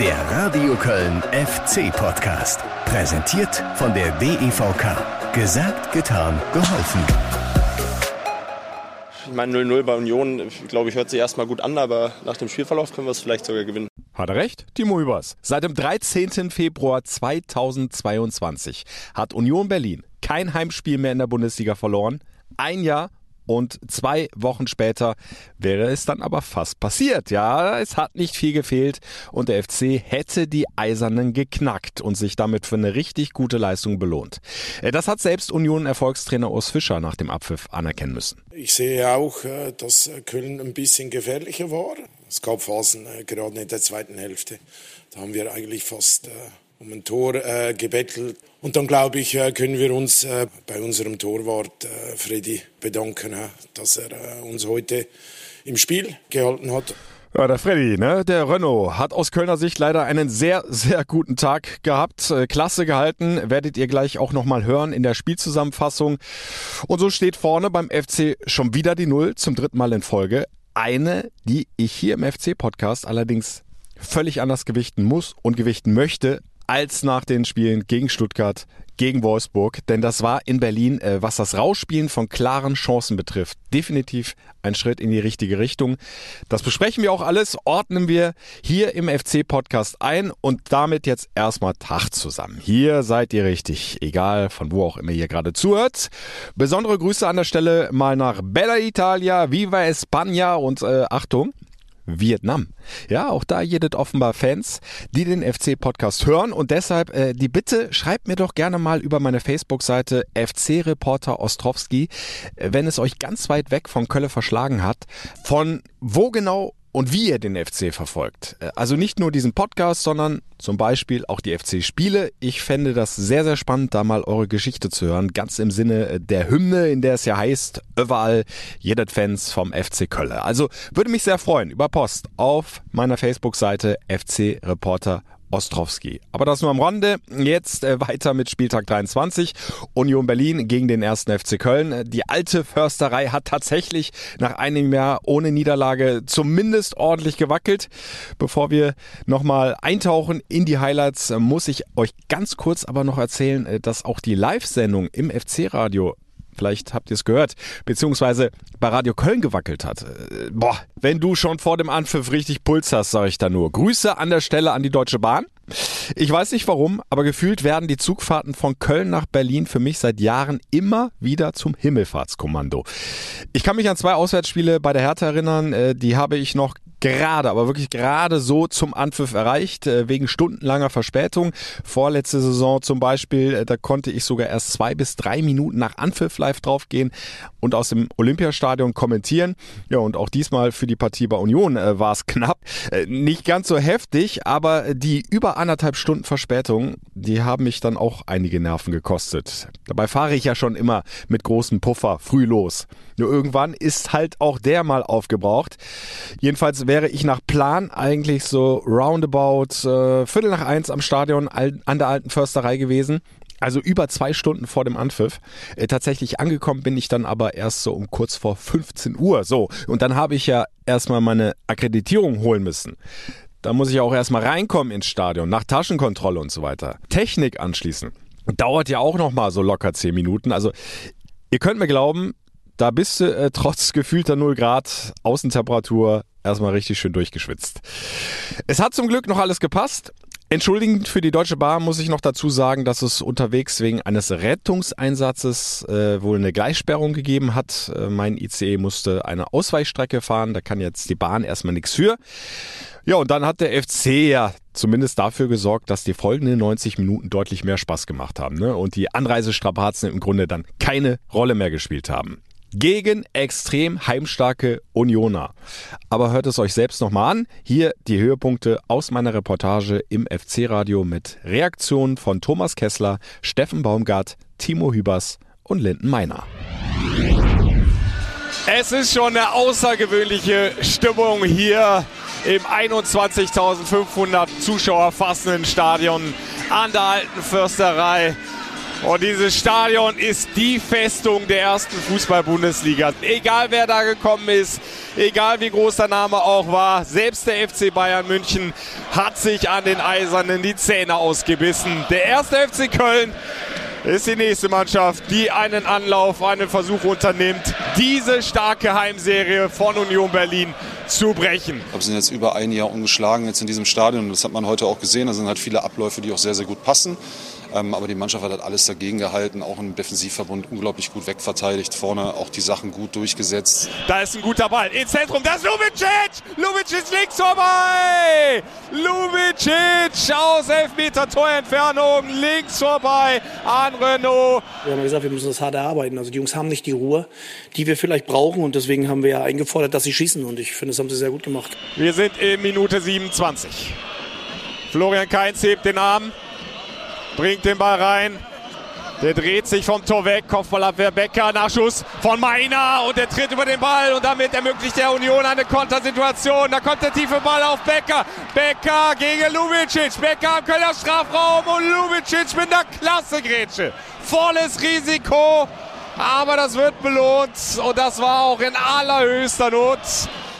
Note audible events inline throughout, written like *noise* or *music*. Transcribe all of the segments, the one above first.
Der Radio Köln FC Podcast. Präsentiert von der DEVK. Gesagt, getan, geholfen. Ich meine, 0-0 bei Union, glaube ich, hört sich erstmal gut an, aber nach dem Spielverlauf können wir es vielleicht sogar gewinnen. Hat er recht? Timo Hübers. Seit dem 13. Februar 2022 hat Union Berlin kein Heimspiel mehr in der Bundesliga verloren. Ein Jahr und zwei Wochen später wäre es dann aber fast passiert. Ja, es hat nicht viel gefehlt und der FC hätte die Eisernen geknackt und sich damit für eine richtig gute Leistung belohnt. Äh, das hat selbst Union-Erfolgstrainer Urs Fischer nach dem Abpfiff anerkennen müssen. Ich sehe auch, äh, dass Köln ein bisschen gefährlicher war. Es gab Phasen, äh, gerade in der zweiten Hälfte. Da haben wir eigentlich fast um ein Tor äh, gebettelt. Und dann glaube ich, äh, können wir uns äh, bei unserem Torwart äh, Freddy bedanken, dass er uns heute im Spiel gehalten hat. Ja, der Freddy, ne, der Renault, hat aus Kölner Sicht leider einen sehr, sehr guten Tag gehabt. Klasse gehalten, werdet ihr gleich auch nochmal hören in der Spielzusammenfassung. Und so steht vorne beim FC schon wieder die Null zum dritten Mal in Folge. Eine, die ich hier im FC-Podcast allerdings völlig anders gewichten muss und gewichten möchte, als nach den Spielen gegen Stuttgart, gegen Wolfsburg. Denn das war in Berlin, äh, was das Rausspielen von klaren Chancen betrifft, definitiv ein Schritt in die richtige Richtung. Das besprechen wir auch alles, ordnen wir hier im FC-Podcast ein und damit jetzt erstmal Tag zusammen. Hier seid ihr richtig, egal von wo auch immer ihr gerade zuhört. Besondere Grüße an der Stelle mal nach Bella Italia, Viva España und äh, Achtung, Vietnam. Ja, auch da jedet offenbar Fans, die den FC-Podcast hören und deshalb äh, die Bitte, schreibt mir doch gerne mal über meine Facebook-Seite FC-Reporter Ostrowski, äh, wenn es euch ganz weit weg von Kölle verschlagen hat, von wo genau und wie ihr den FC verfolgt. Äh, also nicht nur diesen Podcast, sondern zum Beispiel auch die FC-Spiele. Ich fände das sehr, sehr spannend, da mal eure Geschichte zu hören. Ganz im Sinne äh, der Hymne, in der es ja heißt, überall jedet Fans vom FC Kölle. Also würde mich sehr freuen über Post auf meiner Facebook-Seite FC Reporter Ostrowski. Aber das nur am Rande. Jetzt äh, weiter mit Spieltag 23. Union Berlin gegen den ersten FC Köln. Die alte Försterei hat tatsächlich nach einem Jahr ohne Niederlage zumindest ordentlich gewackelt. Bevor wir nochmal eintauchen in die Highlights, muss ich euch ganz kurz aber noch erzählen, äh, dass auch die Live-Sendung im FC-Radio Vielleicht habt ihr es gehört, beziehungsweise bei Radio Köln gewackelt hat. Äh, boah, wenn du schon vor dem Anpfiff richtig Puls hast, sage ich da nur. Grüße an der Stelle an die Deutsche Bahn. Ich weiß nicht warum, aber gefühlt werden die Zugfahrten von Köln nach Berlin für mich seit Jahren immer wieder zum Himmelfahrtskommando. Ich kann mich an zwei Auswärtsspiele bei der Hertha erinnern, äh, die habe ich noch gerade, aber wirklich gerade so zum Anpfiff erreicht, äh, wegen stundenlanger Verspätung. Vorletzte Saison zum Beispiel, äh, da konnte ich sogar erst zwei bis drei Minuten nach Anpfiff live draufgehen und aus dem Olympiastadion kommentieren. Ja, und auch diesmal für die Partie bei Union war es knapp. Nicht ganz so heftig, aber die über anderthalb Stunden Verspätung, die haben mich dann auch einige Nerven gekostet. Dabei fahre ich ja schon immer mit großem Puffer früh los. Nur irgendwann ist halt auch der mal aufgebraucht. Jedenfalls wäre ich nach Plan eigentlich so roundabout äh, Viertel nach eins am Stadion an der alten Försterei gewesen. Also über zwei Stunden vor dem Anpfiff. Äh, tatsächlich angekommen bin ich dann aber erst so um kurz vor 15 Uhr. So, und dann habe ich ja erstmal meine Akkreditierung holen müssen. Da muss ich auch erstmal reinkommen ins Stadion, nach Taschenkontrolle und so weiter. Technik anschließen. Dauert ja auch nochmal so locker zehn Minuten. Also ihr könnt mir glauben, da bist du äh, trotz gefühlter 0 Grad Außentemperatur erstmal richtig schön durchgeschwitzt. Es hat zum Glück noch alles gepasst. Entschuldigend für die Deutsche Bahn muss ich noch dazu sagen, dass es unterwegs wegen eines Rettungseinsatzes äh, wohl eine Gleissperrung gegeben hat. Äh, mein ICE musste eine Ausweichstrecke fahren, da kann jetzt die Bahn erstmal nichts für. Ja, und dann hat der FC ja zumindest dafür gesorgt, dass die folgenden 90 Minuten deutlich mehr Spaß gemacht haben ne? und die Anreisestrapazen im Grunde dann keine Rolle mehr gespielt haben gegen extrem heimstarke Unioner. Aber hört es euch selbst nochmal an. Hier die Höhepunkte aus meiner Reportage im FC-Radio mit Reaktionen von Thomas Kessler, Steffen Baumgart, Timo Hübers und Linden Meiner. Es ist schon eine außergewöhnliche Stimmung hier im 21.500 Zuschauer fassenden Stadion an der Alten Försterei. Und dieses Stadion ist die Festung der ersten Fußball-Bundesliga. Egal wer da gekommen ist, egal wie groß der Name auch war. Selbst der FC Bayern München hat sich an den Eisernen die Zähne ausgebissen. Der erste FC Köln ist die nächste Mannschaft, die einen Anlauf, einen Versuch unternimmt, diese starke Heimserie von Union Berlin zu brechen. Wir sind jetzt über ein Jahr ungeschlagen jetzt in diesem Stadion das hat man heute auch gesehen. Da sind halt viele Abläufe, die auch sehr, sehr gut passen. Ähm, aber die Mannschaft hat halt alles dagegen gehalten, auch im Defensivverbund unglaublich gut wegverteidigt, vorne auch die Sachen gut durchgesetzt. Da ist ein guter Ball ins Zentrum, das ist Lubicic! Lubicic links vorbei! Lubicic aus Elfmeter Torentfernung, links vorbei an Renault. Wir haben ja gesagt, wir müssen das hart erarbeiten. Also die Jungs haben nicht die Ruhe, die wir vielleicht brauchen und deswegen haben wir ja eingefordert, dass sie schießen und ich finde, das haben sie sehr gut gemacht. Wir sind in Minute 27. Florian Kainz hebt den Arm, bringt den Ball rein. Der dreht sich vom Tor weg, Kopfballabwehr Becker, Nachschuss von Meiner und der tritt über den Ball und damit ermöglicht der Union eine Kontersituation. Da kommt der tiefe Ball auf Becker. Becker gegen Lubicic. Becker am Kölner Strafraum und Lubicic mit einer klasse Grätsche. Volles Risiko, aber das wird belohnt und das war auch in allerhöchster Not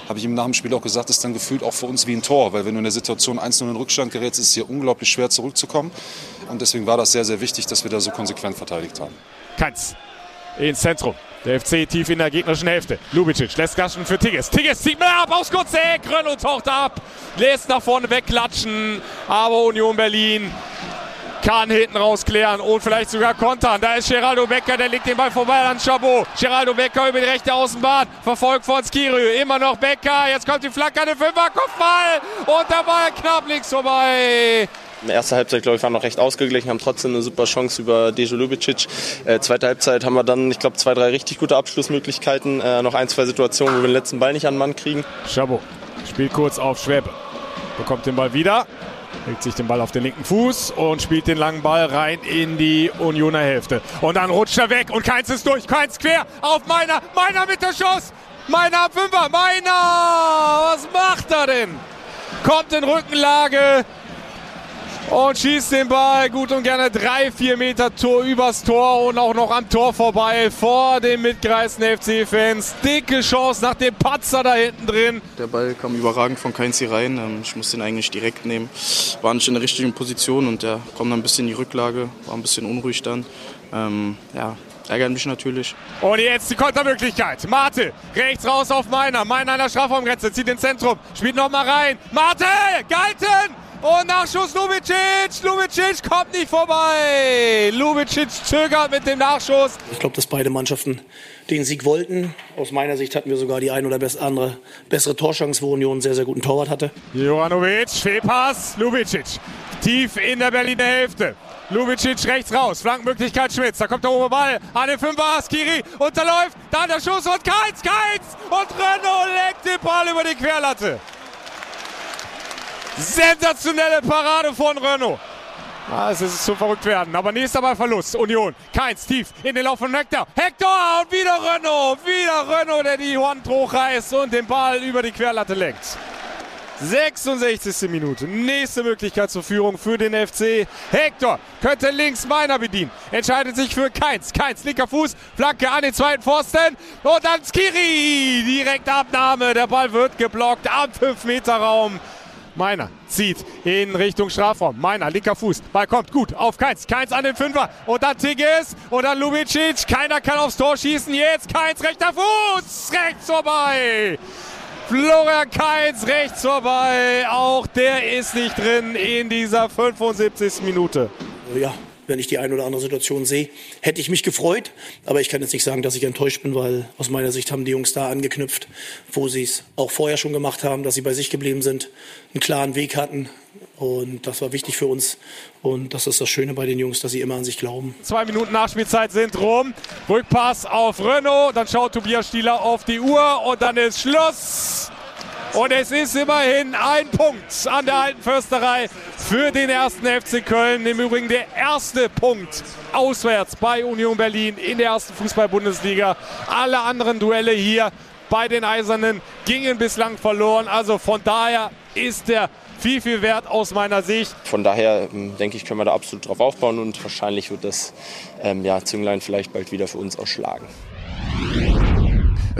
habe ich ihm nach dem Spiel auch gesagt, ist dann gefühlt auch für uns wie ein Tor, weil wenn du in der Situation 1-0 in Rückstand gerätst, ist es hier unglaublich schwer zurückzukommen. Und deswegen war das sehr, sehr wichtig, dass wir da so konsequent verteidigt haben. Keins ins Zentrum. Der FC tief in der gegnerischen Hälfte. Lubicic lässt Gaschen für Tigges. Tigges zieht mehr ab aufs kurze Eck. Renault taucht ab. Lässt nach vorne wegklatschen. Aber Union Berlin kann hinten raus klären und vielleicht sogar kontern. Da ist Geraldo Becker, der legt den Ball vorbei an Chabot. Geraldo Becker über die rechte Außenbahn, verfolgt von Skirü. Immer noch Becker, jetzt kommt die Flanke an den Fünfer, Kopfball und der Ball knapp links vorbei. In der ersten Halbzeit, glaube ich, waren noch recht ausgeglichen, haben trotzdem eine super Chance über Dejo Lubicic. Äh, zweite Halbzeit haben wir dann, ich glaube, zwei, drei richtig gute Abschlussmöglichkeiten. Äh, noch ein, zwei Situationen, wo wir den letzten Ball nicht an den Mann kriegen. Chabot spielt kurz auf Schwäbe. Bekommt den Ball wieder. Legt sich den Ball auf den linken Fuß und spielt den langen Ball rein in die Unioner Hälfte. Und dann rutscht er weg und Keins ist durch. Keins quer auf meiner. Meiner mit der Schuss. Meiner ab Fünfer. Meiner. Was macht er denn? Kommt in Rückenlage und schießt den Ball gut und gerne drei, vier Meter Tor übers Tor und auch noch am Tor vorbei vor den mitgereisten FC-Fans. Dicke Chance nach dem Patzer da hinten drin. Der Ball kam überragend von Keinzi rein. Ähm, ich musste ihn eigentlich direkt nehmen. War nicht in der richtigen Position und der kommt dann ein bisschen in die Rücklage, war ein bisschen unruhig dann. Ähm, ja, ärgert mich natürlich. Und jetzt die Kontermöglichkeit. Mate, rechts raus auf Meiner. Meiner an der Strafraumgrenze, zieht ins Zentrum, spielt nochmal rein. Mate, Galten! Und Nachschuss Lubicic. Lubicic kommt nicht vorbei. Lubicic zögert mit dem Nachschuss. Ich glaube, dass beide Mannschaften den Sieg wollten. Aus meiner Sicht hatten wir sogar die ein oder andere bessere Torchance, wo Union einen sehr, sehr guten Torwart hatte. Jovanovic, Fehlpass, Lubicic. Tief in der Berliner Hälfte. Lubicic rechts raus, Flankenmöglichkeit Schmitz. Da kommt der hohe Ball an den Fünfer, Askiri unterläuft. Dann der Schuss und Keins, Keins. Und Renault legt den Ball über die Querlatte. Sensationelle Parade von Renault. Ah, es ist zu verrückt werden. Aber nächster Mal Verlust. Union. Keins tief in den Lauf von Hector. Hector und wieder Renault. Wieder Renault, der die Hand hochreißt und den Ball über die Querlatte lenkt. 66. Minute. Nächste Möglichkeit zur Führung für den FC. Hector könnte links Meiner bedienen. Entscheidet sich für Keins. Keins, linker Fuß. Flanke an den zweiten Pfosten. Und dann Skiri. Direkte Abnahme. Der Ball wird geblockt am 5-Meter-Raum. Meiner zieht in Richtung Strafraum. Meiner, linker Fuß. Ball kommt gut auf Keins. Keins an den Fünfer. Und dann Tigges. Und dann Lubicic. Keiner kann aufs Tor schießen. Jetzt Keins, rechter Fuß. Rechts vorbei. Florian Keins rechts vorbei. Auch der ist nicht drin in dieser 75. Minute. Ja, wenn ich die eine oder andere Situation sehe. Hätte ich mich gefreut, aber ich kann jetzt nicht sagen, dass ich enttäuscht bin, weil aus meiner Sicht haben die Jungs da angeknüpft, wo sie es auch vorher schon gemacht haben, dass sie bei sich geblieben sind, einen klaren Weg hatten. Und das war wichtig für uns. Und das ist das Schöne bei den Jungs, dass sie immer an sich glauben. Zwei Minuten Nachspielzeit sind rum. Rückpass auf Renault. Dann schaut Tobias Stieler auf die Uhr und dann ist Schluss. Und es ist immerhin ein Punkt an der alten Försterei für den ersten FC Köln. Im Übrigen der erste Punkt auswärts bei Union Berlin in der ersten Fußball-Bundesliga. Alle anderen Duelle hier bei den Eisernen gingen bislang verloren. Also von daher ist der viel, viel wert aus meiner Sicht. Von daher ähm, denke ich, können wir da absolut drauf aufbauen und wahrscheinlich wird das ähm, ja, Zünglein vielleicht bald wieder für uns ausschlagen.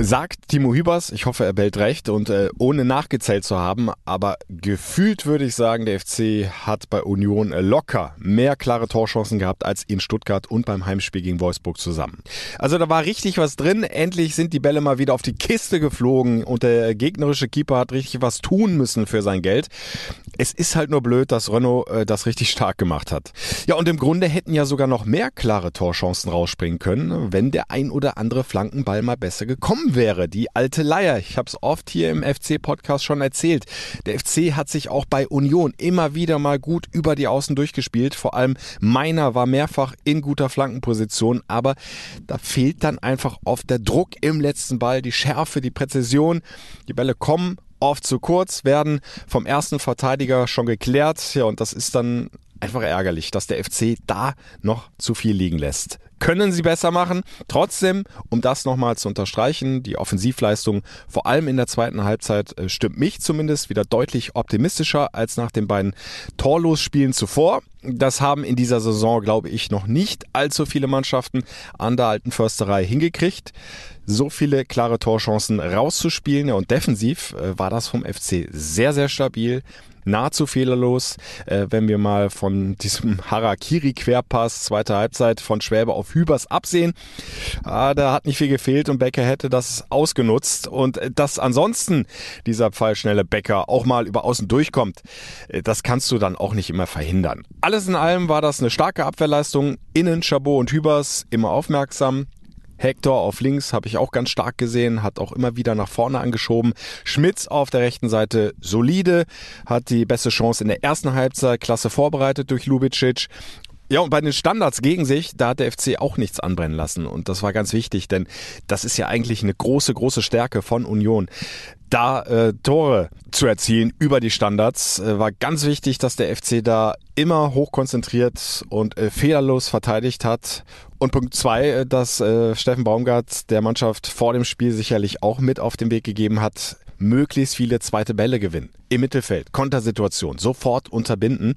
Sagt Timo Hübers, ich hoffe, er bellt recht und äh, ohne nachgezählt zu haben, aber gefühlt würde ich sagen, der FC hat bei Union locker mehr klare Torchancen gehabt als in Stuttgart und beim Heimspiel gegen Wolfsburg zusammen. Also da war richtig was drin. Endlich sind die Bälle mal wieder auf die Kiste geflogen und der gegnerische Keeper hat richtig was tun müssen für sein Geld. Es ist halt nur blöd, dass Renault äh, das richtig stark gemacht hat. Ja, und im Grunde hätten ja sogar noch mehr klare Torchancen rausspringen können, wenn der ein oder andere Flankenball mal besser gekommen wäre. Die alte Leier. Ich habe es oft hier im FC-Podcast schon erzählt. Der FC hat sich auch bei Union immer wieder mal gut über die Außen durchgespielt. Vor allem meiner war mehrfach in guter Flankenposition, aber da fehlt dann einfach oft der Druck im letzten Ball, die Schärfe, die Präzision. Die Bälle kommen oft zu kurz, werden vom ersten Verteidiger schon geklärt. Ja, und das ist dann einfach ärgerlich, dass der FC da noch zu viel liegen lässt können sie besser machen. Trotzdem, um das nochmal zu unterstreichen, die Offensivleistung vor allem in der zweiten Halbzeit äh, stimmt mich zumindest wieder deutlich optimistischer als nach den beiden Torlosspielen zuvor. Das haben in dieser Saison, glaube ich, noch nicht allzu viele Mannschaften an der alten Försterei hingekriegt. So viele klare Torchancen rauszuspielen. und defensiv äh, war das vom FC sehr, sehr stabil nahezu fehlerlos. Äh, wenn wir mal von diesem *laughs* Harakiri-Querpass zweiter Halbzeit von Schwäbe auf Hübers absehen, äh, da hat nicht viel gefehlt und Becker hätte das ausgenutzt. Und äh, dass ansonsten dieser pfeilschnelle Becker auch mal über außen durchkommt, äh, das kannst du dann auch nicht immer verhindern. Alles in allem war das eine starke Abwehrleistung. Innen Chabot und Hübers immer aufmerksam. Hector auf links habe ich auch ganz stark gesehen, hat auch immer wieder nach vorne angeschoben. Schmitz auf der rechten Seite solide, hat die beste Chance in der ersten Halbzeit klasse vorbereitet durch Lubicic. Ja, und bei den Standards gegen sich, da hat der FC auch nichts anbrennen lassen. Und das war ganz wichtig, denn das ist ja eigentlich eine große, große Stärke von Union. Da äh, Tore zu erzielen über die Standards äh, war ganz wichtig, dass der FC da immer hochkonzentriert und äh, fehlerlos verteidigt hat. Und Punkt zwei, äh, dass äh, Steffen Baumgart der Mannschaft vor dem Spiel sicherlich auch mit auf den Weg gegeben hat, möglichst viele zweite Bälle gewinnen. Im Mittelfeld, Kontersituation, sofort unterbinden.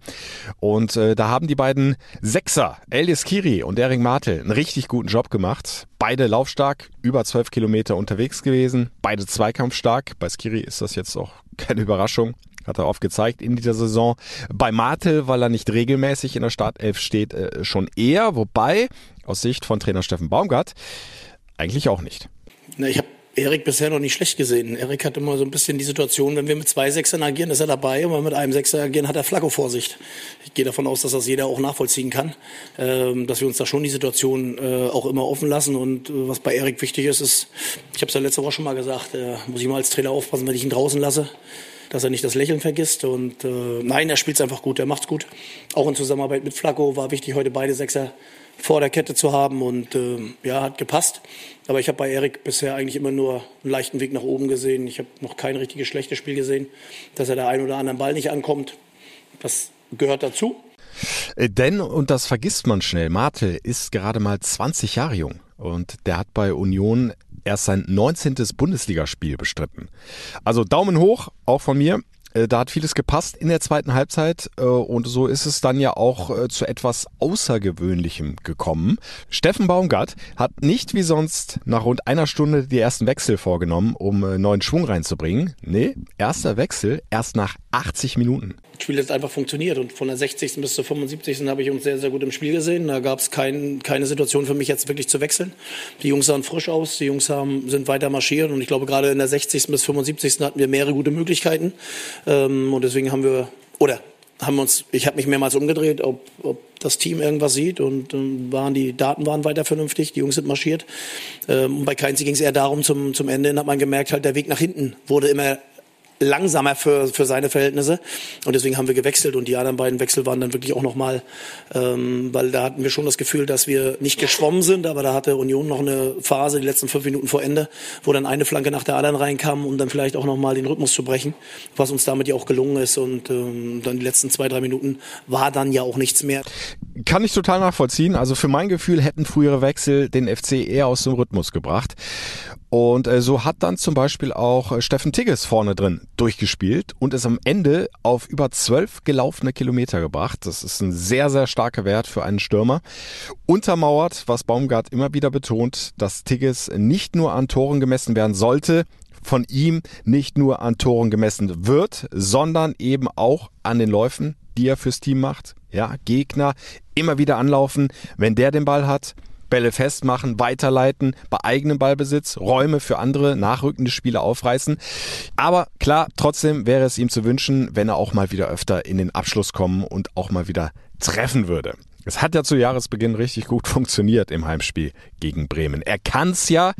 Und äh, da haben die beiden Sechser, Elias Kiri und Erik Martel, einen richtig guten Job gemacht. Beide laufstark, über zwölf Kilometer unterwegs gewesen, beide zweikampfstark. Bei Skiri ist das jetzt auch *laughs* keine Überraschung. Hat er oft gezeigt in dieser Saison. Bei Martel, weil er nicht regelmäßig in der Startelf steht, äh, schon eher. Wobei, aus Sicht von Trainer Steffen Baumgart, eigentlich auch nicht. Na, ich habe Erik bisher noch nicht schlecht gesehen. Erik hat immer so ein bisschen die Situation, wenn wir mit zwei Sechsern agieren, ist er dabei. Und wenn wir mit einem Sechser agieren, hat er Flaggo vor sich. Ich gehe davon aus, dass das jeder auch nachvollziehen kann. Ähm, dass wir uns da schon die Situation äh, auch immer offen lassen. Und äh, was bei Erik wichtig ist, ist, ich habe es ja letzte Woche schon mal gesagt, äh, muss ich mal als Trainer aufpassen, wenn ich ihn draußen lasse dass er nicht das Lächeln vergisst. Und äh, nein, er spielt es einfach gut, er macht's gut. Auch in Zusammenarbeit mit Flacco war wichtig, heute beide Sechser vor der Kette zu haben und äh, ja, hat gepasst. Aber ich habe bei Erik bisher eigentlich immer nur einen leichten Weg nach oben gesehen. Ich habe noch kein richtiges schlechtes Spiel gesehen, dass er der ein oder anderen Ball nicht ankommt. Das gehört dazu. Äh, denn, und das vergisst man schnell, Martel ist gerade mal 20 Jahre jung und der hat bei Union erst sein 19. Bundesligaspiel bestritten. Also Daumen hoch, auch von mir. Äh, da hat vieles gepasst in der zweiten Halbzeit äh, und so ist es dann ja auch äh, zu etwas Außergewöhnlichem gekommen. Steffen Baumgart hat nicht wie sonst nach rund einer Stunde die ersten Wechsel vorgenommen, um neuen Schwung reinzubringen. Nee, erster Wechsel erst nach 80 Minuten. Das Spiel hat einfach funktioniert und von der 60. bis zur 75. habe ich uns sehr, sehr gut im Spiel gesehen. Da gab es kein, keine Situation für mich jetzt wirklich zu wechseln. Die Jungs sahen frisch aus, die Jungs haben, sind weiter marschiert und ich glaube gerade in der 60. bis 75. hatten wir mehrere gute Möglichkeiten ähm, und deswegen haben wir, oder haben uns, ich habe mich mehrmals umgedreht, ob, ob das Team irgendwas sieht und ähm, waren die Daten waren weiter vernünftig, die Jungs sind marschiert. Ähm, und bei Keinzi ging es eher darum, zum, zum Ende hat man gemerkt, halt der Weg nach hinten wurde immer langsamer für, für seine Verhältnisse. Und deswegen haben wir gewechselt und die anderen beiden Wechsel waren dann wirklich auch nochmal, ähm, weil da hatten wir schon das Gefühl, dass wir nicht geschwommen sind, aber da hatte Union noch eine Phase, die letzten fünf Minuten vor Ende, wo dann eine Flanke nach der anderen reinkam, um dann vielleicht auch nochmal den Rhythmus zu brechen, was uns damit ja auch gelungen ist. Und ähm, dann die letzten zwei, drei Minuten war dann ja auch nichts mehr. Kann ich total nachvollziehen. Also für mein Gefühl hätten frühere Wechsel den FC eher aus dem Rhythmus gebracht. Und äh, so hat dann zum Beispiel auch äh, Steffen Tigges vorne drin durchgespielt und es am Ende auf über zwölf gelaufene Kilometer gebracht. Das ist ein sehr, sehr starker Wert für einen Stürmer. Untermauert, was Baumgart immer wieder betont, dass Tigges nicht nur an Toren gemessen werden sollte, von ihm nicht nur an Toren gemessen wird, sondern eben auch an den Läufen, die er fürs Team macht. Ja, Gegner immer wieder anlaufen, wenn der den Ball hat, Bälle festmachen, weiterleiten, bei eigenem Ballbesitz, Räume für andere nachrückende Spieler aufreißen. Aber klar, trotzdem wäre es ihm zu wünschen, wenn er auch mal wieder öfter in den Abschluss kommen und auch mal wieder treffen würde. Es hat ja zu Jahresbeginn richtig gut funktioniert im Heimspiel gegen Bremen. Er kann's ja,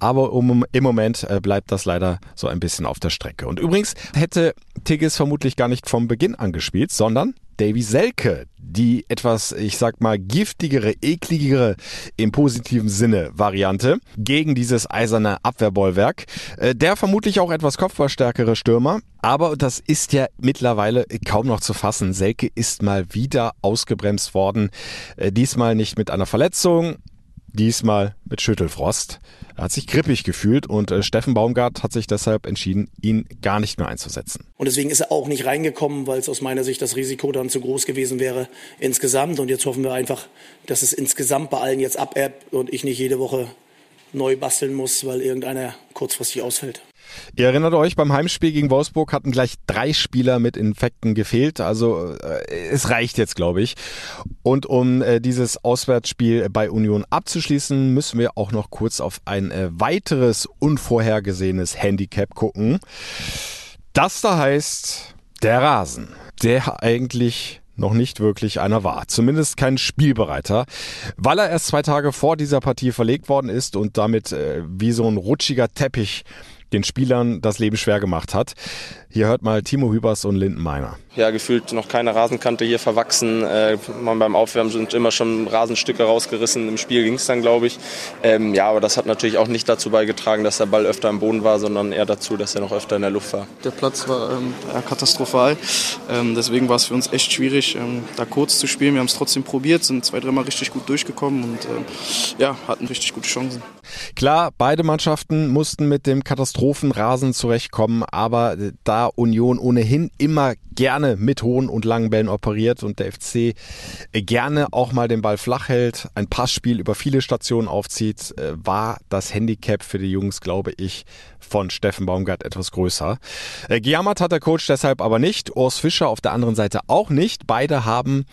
aber um, im Moment äh, bleibt das leider so ein bisschen auf der Strecke. Und übrigens hätte Tigges vermutlich gar nicht vom Beginn an gespielt, sondern Davy Selke, die etwas, ich sag mal, giftigere, ekligere im positiven Sinne Variante gegen dieses eiserne Abwehrbollwerk. Äh, der vermutlich auch etwas kopfballstärkere Stürmer, aber das ist ja mittlerweile kaum noch zu fassen. Selke ist mal wieder ausgebremst worden. Äh, diesmal nicht mit einer Verletzung, diesmal mit Schüttelfrost. Er hat sich grippig gefühlt und äh, Steffen Baumgart hat sich deshalb entschieden, ihn gar nicht mehr einzusetzen. Und deswegen ist er auch nicht reingekommen, weil es aus meiner Sicht das Risiko dann zu groß gewesen wäre insgesamt. Und jetzt hoffen wir einfach, dass es insgesamt bei allen jetzt abebbt und ich nicht jede Woche neu basteln muss, weil irgendeiner kurzfristig ausfällt. Ihr erinnert euch, beim Heimspiel gegen Wolfsburg hatten gleich drei Spieler mit Infekten gefehlt. Also äh, es reicht jetzt, glaube ich. Und um äh, dieses Auswärtsspiel bei Union abzuschließen, müssen wir auch noch kurz auf ein äh, weiteres unvorhergesehenes Handicap gucken. Das da heißt der Rasen, der eigentlich noch nicht wirklich einer war. Zumindest kein Spielbereiter, weil er erst zwei Tage vor dieser Partie verlegt worden ist und damit äh, wie so ein rutschiger Teppich den Spielern das Leben schwer gemacht hat. Hier hört mal Timo Hübers und Linden Meiner. Ja, gefühlt noch keine Rasenkante hier verwachsen. Äh, beim Aufwärmen sind immer schon Rasenstücke rausgerissen. Im Spiel ging es dann, glaube ich. Ähm, ja, aber das hat natürlich auch nicht dazu beigetragen, dass der Ball öfter am Boden war, sondern eher dazu, dass er noch öfter in der Luft war. Der Platz war ähm, katastrophal. Ähm, deswegen war es für uns echt schwierig, ähm, da kurz zu spielen. Wir haben es trotzdem probiert, sind zwei, dreimal richtig gut durchgekommen und ähm, ja, hatten richtig gute Chancen. Klar, beide Mannschaften mussten mit dem Katastrophenrasen zurechtkommen, aber da Union ohnehin immer gerne mit hohen und langen Bällen operiert und der FC gerne auch mal den Ball flach hält, ein Passspiel über viele Stationen aufzieht, äh, war das Handicap für die Jungs, glaube ich, von Steffen Baumgart etwas größer. Äh, gejammert hat der Coach deshalb aber nicht, Urs Fischer auf der anderen Seite auch nicht. Beide haben,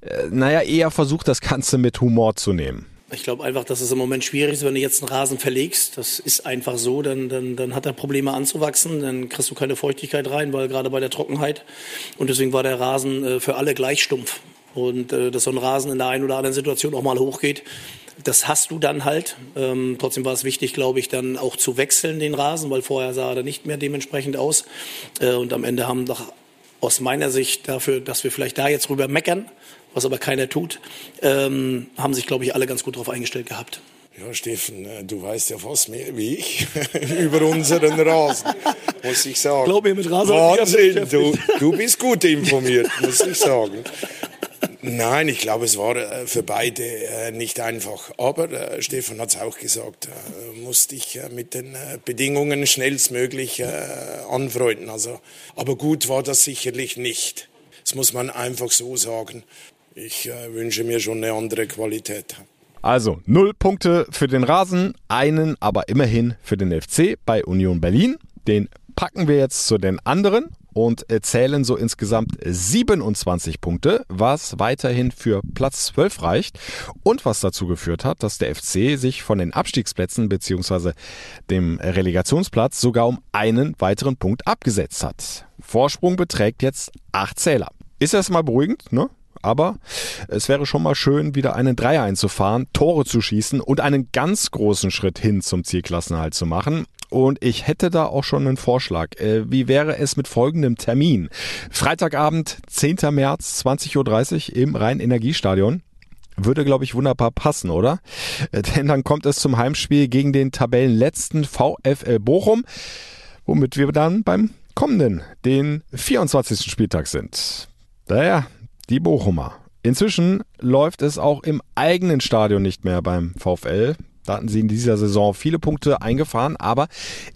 äh, naja, eher versucht, das Ganze mit Humor zu nehmen. Ich glaube einfach, dass es im Moment schwierig ist, wenn du jetzt einen Rasen verlegst. Das ist einfach so, dann, dann, dann hat er Probleme anzuwachsen, dann kriegst du keine Feuchtigkeit rein, weil gerade bei der Trockenheit. Und deswegen war der Rasen äh, für alle gleich stumpf. Und äh, dass so ein Rasen in der einen oder anderen Situation auch mal hochgeht, das hast du dann halt. Ähm, trotzdem war es wichtig, glaube ich, dann auch zu wechseln, den Rasen, weil vorher sah er nicht mehr dementsprechend aus. Äh, und am Ende haben doch aus meiner Sicht dafür, dass wir vielleicht da jetzt rüber meckern, was aber keiner tut, ähm, haben sich, glaube ich, alle ganz gut darauf eingestellt gehabt. Ja, Steffen, äh, du weißt ja fast mehr wie ich *laughs* über unseren Rasen, muss ich sagen. Glaub mir, mit Rasen Wahnsinn, du, du bist gut informiert, muss ich sagen. Nein, ich glaube, es war äh, für beide äh, nicht einfach. Aber Stefan hat es auch gesagt, musste ich mit den Bedingungen schnellstmöglich anfreunden. Also, aber gut war das sicherlich nicht. Das muss man einfach so sagen. Ich äh, wünsche mir schon eine andere Qualität. Also null Punkte für den Rasen, einen aber immerhin für den FC bei Union Berlin. Den packen wir jetzt zu den anderen und zählen so insgesamt 27 Punkte, was weiterhin für Platz 12 reicht und was dazu geführt hat, dass der FC sich von den Abstiegsplätzen bzw. dem Relegationsplatz sogar um einen weiteren Punkt abgesetzt hat. Vorsprung beträgt jetzt 8 Zähler. Ist erstmal beruhigend, ne? Aber es wäre schon mal schön, wieder einen Dreier einzufahren, Tore zu schießen und einen ganz großen Schritt hin zum Zielklassenhalt zu machen. Und ich hätte da auch schon einen Vorschlag. Äh, wie wäre es mit folgendem Termin? Freitagabend, 10. März, 20.30 Uhr im Rhein-Energiestadion. Würde, glaube ich, wunderbar passen, oder? Äh, denn dann kommt es zum Heimspiel gegen den Tabellenletzten VfL Bochum, womit wir dann beim kommenden, den 24. Spieltag sind. Naja, die Bochumer. Inzwischen läuft es auch im eigenen Stadion nicht mehr beim VfL. Da hatten sie in dieser Saison viele Punkte eingefahren, aber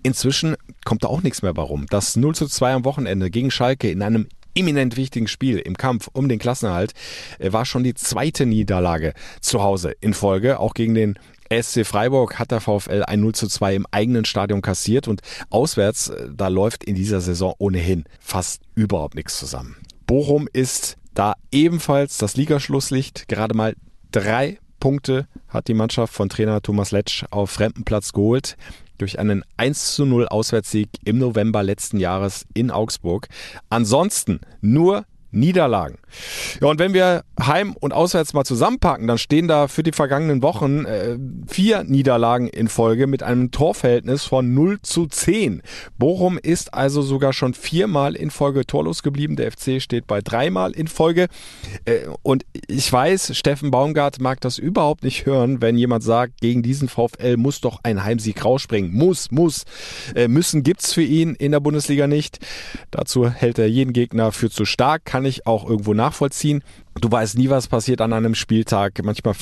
inzwischen kommt da auch nichts mehr warum. Das 0 zu 2 am Wochenende gegen Schalke in einem eminent wichtigen Spiel im Kampf um den Klassenerhalt äh, war schon die zweite Niederlage zu Hause in Folge. Auch gegen den SC Freiburg hat der VfL ein 0 zu 2 im eigenen Stadion kassiert und auswärts, äh, da läuft in dieser Saison ohnehin fast überhaupt nichts zusammen. Bochum ist da ebenfalls das Ligaschlusslicht. Gerade mal drei Punkte hat die Mannschaft von Trainer Thomas Letsch auf fremden Platz geholt durch einen 1 zu 0 Auswärtssieg im November letzten Jahres in Augsburg. Ansonsten nur Niederlagen. Ja, und wenn wir Heim- und Auswärts mal zusammenpacken, dann stehen da für die vergangenen Wochen äh, vier Niederlagen in Folge mit einem Torverhältnis von 0 zu 10. Bochum ist also sogar schon viermal in Folge torlos geblieben. Der FC steht bei dreimal in Folge. Äh, und ich weiß, Steffen Baumgart mag das überhaupt nicht hören, wenn jemand sagt, gegen diesen VfL muss doch ein Heimsieg rausspringen. Muss, muss. Äh, müssen gibt's für ihn in der Bundesliga nicht. Dazu hält er jeden Gegner für zu stark, kann ich auch irgendwo nachvollziehen. Du weißt nie, was passiert an einem Spieltag. Manchmal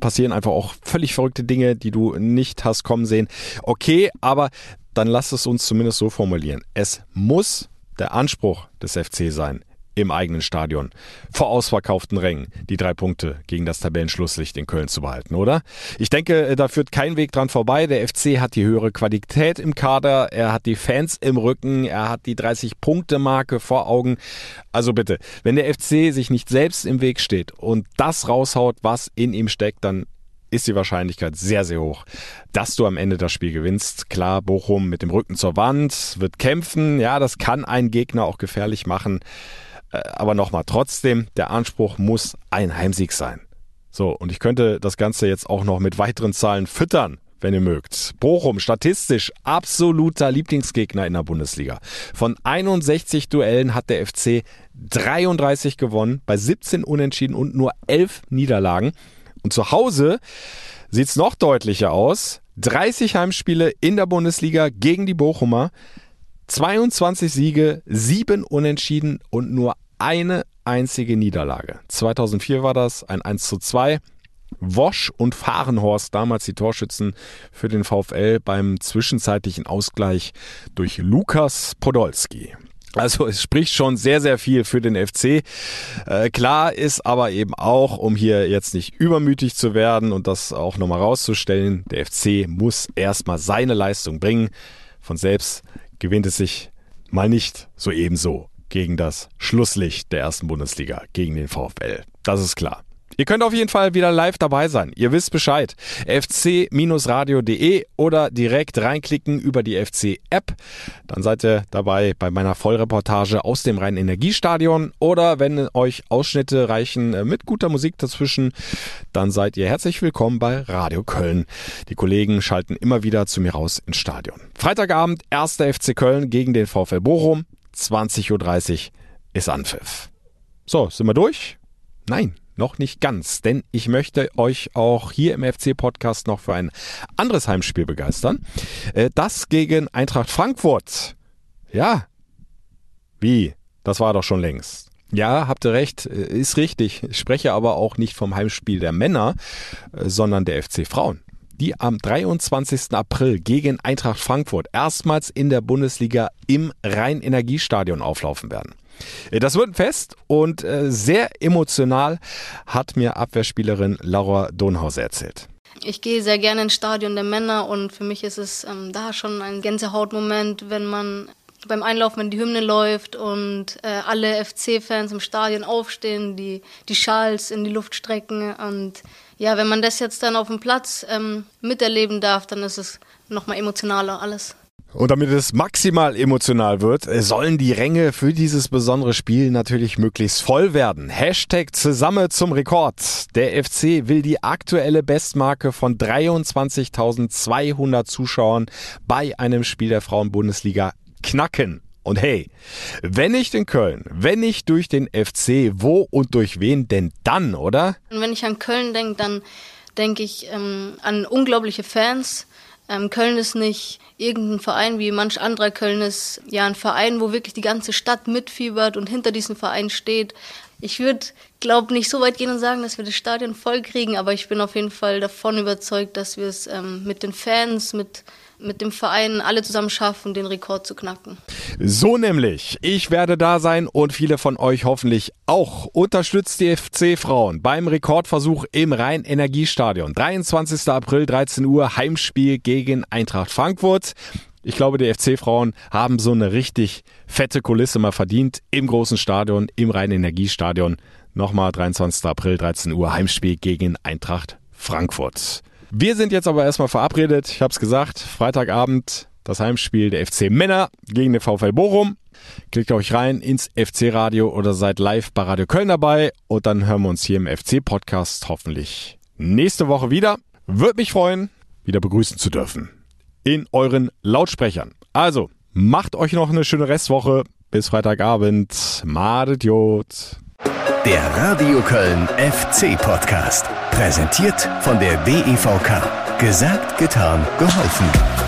passieren einfach auch völlig verrückte Dinge, die du nicht hast kommen sehen. Okay, aber dann lass es uns zumindest so formulieren. Es muss der Anspruch des FC sein, im eigenen Stadion vor ausverkauften Rängen die drei Punkte gegen das Tabellenschlusslicht in Köln zu behalten, oder? Ich denke, äh, da führt kein Weg dran vorbei. Der FC hat die höhere Qualität im Kader, er hat die Fans im Rücken, er hat die 30-Punkte-Marke vor Augen. Also bitte, wenn der FC sich nicht selbst im Weg steht und das raushaut, was in ihm steckt, dann ist die Wahrscheinlichkeit sehr, sehr hoch, dass du am Ende das Spiel gewinnst. Klar, Bochum mit dem Rücken zur Wand wird kämpfen. Ja, das kann einen Gegner auch gefährlich machen. Äh, aber nochmal, trotzdem, der Anspruch muss ein Heimsieg sein. So, und ich könnte das Ganze jetzt auch noch mit weiteren Zahlen füttern, wenn ihr mögt. Bochum, statistisch absoluter Lieblingsgegner in der Bundesliga. Von 61 Duellen hat der FC 33 gewonnen, bei 17 Unentschieden und nur 11 Niederlagen. Und zu Hause sieht's noch deutlicher aus. 30 Heimspiele in der Bundesliga gegen die Bochumer. 22 Siege, 7 Unentschieden und nur eine einzige Niederlage. 2004 war das ein 1 zu 2. Wosch und Fahrenhorst, damals die Torschützen für den VfL beim zwischenzeitlichen Ausgleich durch Lukas Podolski. Also es spricht schon sehr, sehr viel für den FC. Äh, klar ist aber eben auch, um hier jetzt nicht übermütig zu werden und das auch nochmal rauszustellen, der FC muss erstmal seine Leistung bringen. Von selbst gewinnt es sich mal nicht so ebenso gegen das Schlusslicht der ersten Bundesliga, gegen den VfL. Das ist klar. Ihr könnt auf jeden Fall wieder live dabei sein. Ihr wisst Bescheid. fc-radio.de oder direkt reinklicken über die FC-App. Dann seid ihr dabei bei meiner Vollreportage aus dem Rhein-Energiestadion. Oder wenn euch Ausschnitte reichen äh, mit guter Musik dazwischen, dann seid ihr herzlich willkommen bei Radio Köln. Die Kollegen schalten immer wieder zu mir raus ins Stadion. Freitagabend, 1. FC Köln gegen den VfL Bochum. 20.30 Uhr ist Anpfiff. So, sind wir durch? Nein, noch nicht ganz, denn ich möchte euch auch hier im FC-Podcast noch für ein anderes Heimspiel begeistern. Äh, das gegen Eintracht Frankfurt. Ja. Wie? Das war doch schon längst. Ja, habt ihr recht, äh, ist richtig. Ich spreche aber auch nicht vom Heimspiel der Männer, äh, sondern der FC Frauen die am 23. April gegen Eintracht Frankfurt erstmals in der Bundesliga im Rhein-Energiestadion auflaufen werden. Äh, das wird ein Fest und äh, sehr emotional hat mir Abwehrspielerin Laura Donhauser erzählt. Ich gehe sehr gerne ins Stadion der Männer und für mich ist es ähm, da schon ein Gänsehautmoment, wenn man beim Einlaufen, wenn die Hymne läuft und äh, alle FC-Fans im Stadion aufstehen, die, die Schals in die Luft strecken. Und ja, wenn man das jetzt dann auf dem Platz ähm, miterleben darf, dann ist es nochmal emotionaler alles. Und damit es maximal emotional wird, sollen die Ränge für dieses besondere Spiel natürlich möglichst voll werden. Hashtag zusammen zum Rekord. Der FC will die aktuelle Bestmarke von 23.200 Zuschauern bei einem Spiel der Frauenbundesliga knacken. Und hey, wenn nicht in Köln, wenn nicht durch den FC, wo und durch wen denn dann, oder? Und wenn ich an Köln denke, dann denke ich ähm, an unglaubliche Fans. Ähm, Köln ist nicht irgendein Verein wie manch anderer. Köln ist ja ein Verein, wo wirklich die ganze Stadt mitfiebert und hinter diesem Verein steht. ich würde, glaube nicht so weit gehen und sagen, dass wir das Stadion voll kriegen, aber ich bin auf jeden Fall davon überzeugt, dass wir es ähm, mit den Fans, mit mit dem Verein alle zusammen schaffen, den Rekord zu knacken. So nämlich. Ich werde da sein und viele von euch hoffentlich auch. Unterstützt die FC-Frauen beim Rekordversuch im Rhein-Energiestadion. 23. April, 13 Uhr, Heimspiel gegen Eintracht Frankfurt. Ich glaube, die FC-Frauen haben so eine richtig fette Kulisse mal verdient im großen Stadion, im Rhein-Energiestadion. Nochmal 23. April, 13 Uhr, Heimspiel gegen Eintracht Frankfurt. Wir sind jetzt aber erstmal verabredet. Ich habe es gesagt, Freitagabend das Heimspiel der FC Männer gegen den VfL Bochum. Klickt euch rein ins FC-Radio oder seid live bei Radio Köln dabei und dann hören wir uns hier im FC-Podcast hoffentlich nächste Woche wieder. Würde mich freuen, wieder begrüßen zu dürfen in euren Lautsprechern. Also, macht euch noch eine schöne Restwoche. Bis Freitagabend. Madet Jod. Der Radio Köln FC Podcast. Präsentiert von der DEVK. Gesagt, getan, geholfen.